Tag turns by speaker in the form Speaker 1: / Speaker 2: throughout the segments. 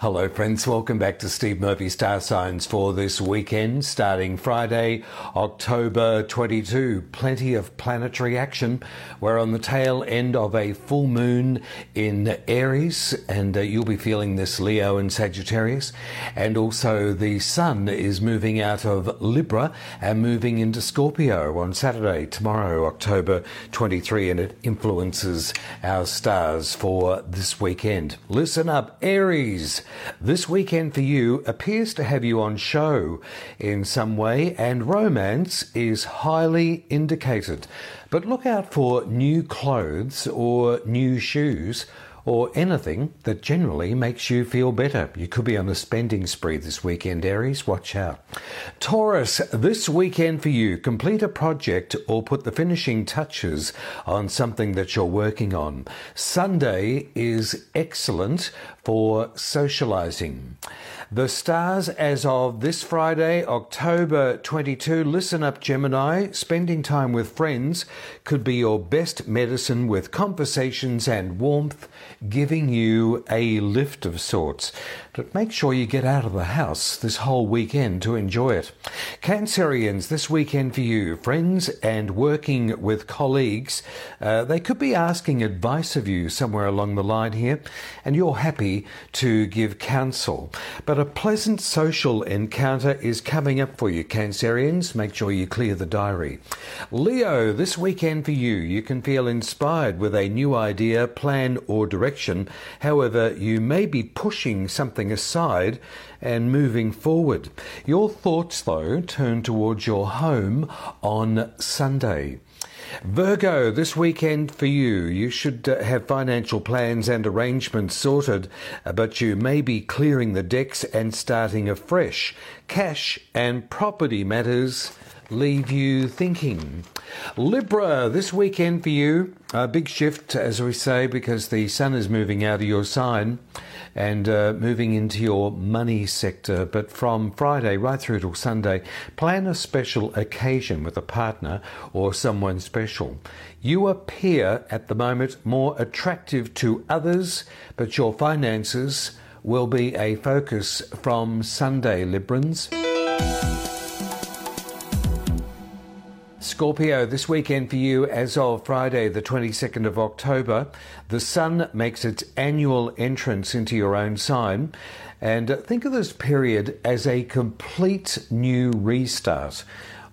Speaker 1: Hello, friends. Welcome back to Steve Murphy Star Signs for this weekend, starting Friday, October 22. Plenty of planetary action. We're on the tail end of a full moon in Aries, and uh, you'll be feeling this Leo and Sagittarius. And also, the sun is moving out of Libra and moving into Scorpio on Saturday, tomorrow, October 23, and it influences our stars for this weekend. Listen up, Aries. This weekend for you appears to have you on show in some way, and romance is highly indicated. But look out for new clothes or new shoes or anything that generally makes you feel better. You could be on a spending spree this weekend, Aries. Watch out. Taurus, this weekend for you, complete a project or put the finishing touches on something that you're working on. Sunday is excellent for socializing. The stars as of this Friday, October 22. Listen up, Gemini. Spending time with friends could be your best medicine with conversations and warmth, giving you a lift of sorts. But make sure you get out of the house this whole weekend to enjoy it. Cancerians, this weekend for you, friends and working with colleagues, uh, they could be asking advice of you somewhere along the line here, and you're happy to give counsel. But a pleasant social encounter is coming up for you, Cancerians. Make sure you clear the diary. Leo, this weekend for you, you can feel inspired with a new idea, plan, or direction. However, you may be pushing something aside and moving forward. Your thoughts, though, turn towards your home on Sunday. Virgo, this weekend for you, you should uh, have financial plans and arrangements sorted, uh, but you may be clearing the decks and starting afresh. Cash and property matters leave you thinking. Libra, this weekend for you, a big shift, as we say, because the sun is moving out of your sign and uh, moving into your money sector. But from Friday right through till Sunday, plan a special occasion with a partner or someone special. You appear at the moment more attractive to others, but your finances will be a focus from Sunday, Librans. Scorpio, this weekend for you, as of Friday, the 22nd of October, the sun makes its annual entrance into your own sign. And think of this period as a complete new restart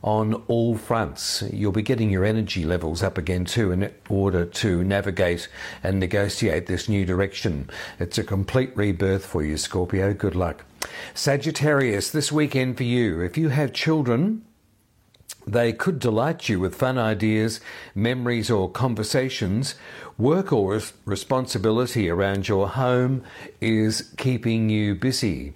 Speaker 1: on all fronts. You'll be getting your energy levels up again too in order to navigate and negotiate this new direction. It's a complete rebirth for you, Scorpio. Good luck. Sagittarius, this weekend for you, if you have children, they could delight you with fun ideas, memories, or conversations. Work or responsibility around your home is keeping you busy.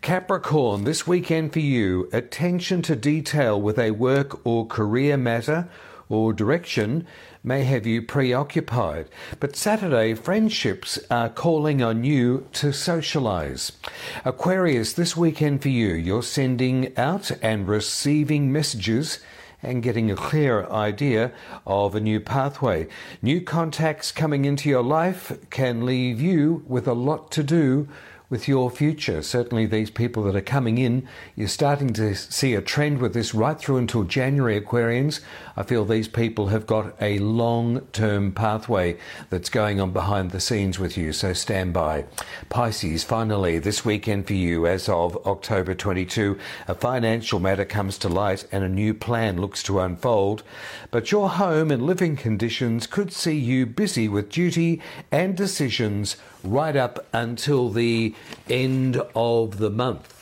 Speaker 1: Capricorn, this weekend for you, attention to detail with a work or career matter or direction may have you preoccupied. But Saturday, friendships are calling on you to socialize. Aquarius, this weekend for you, you're sending out and receiving messages and getting a clear idea of a new pathway. New contacts coming into your life can leave you with a lot to do with your future. Certainly, these people that are coming in, you're starting to see a trend with this right through until January, Aquarians. I feel these people have got a long term pathway that's going on behind the scenes with you, so stand by. Pisces, finally, this weekend for you, as of October 22, a financial matter comes to light and a new plan looks to unfold. But your home and living conditions could see you busy with duty and decisions right up until the end of the month.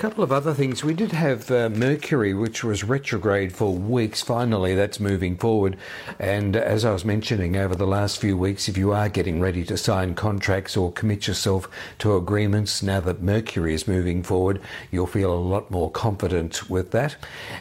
Speaker 1: Couple of other things. We did have uh, Mercury, which was retrograde for weeks. Finally, that's moving forward. And as I was mentioning over the last few weeks, if you are getting ready to sign contracts or commit yourself to agreements, now that Mercury is moving forward, you'll feel a lot more confident with that.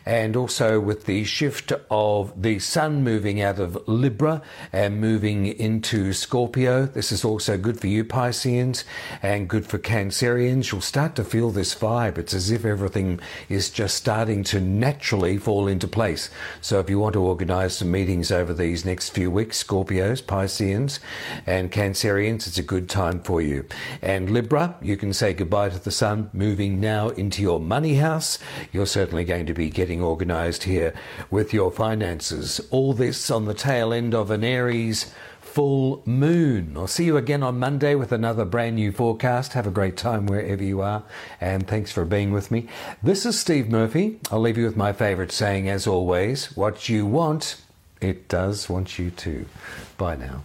Speaker 1: And also with the shift of the Sun moving out of Libra and moving into Scorpio, this is also good for you, Pisceans, and good for Cancerians. You'll start to feel this vibe. It's It's as if everything is just starting to naturally fall into place. So if you want to organise some meetings over these next few weeks, Scorpios, Pisceans, and Cancerians, it's a good time for you. And Libra, you can say goodbye to the sun, moving now into your money house. You're certainly going to be getting organised here with your finances. All this on the tail end of an Aries full moon. I'll see you again on Monday with another brand new forecast. Have a great time wherever you are, and thanks for being with me. This is Steve Murphy. I'll leave you with my favourite saying, as always what you want, it does want you to. Bye now.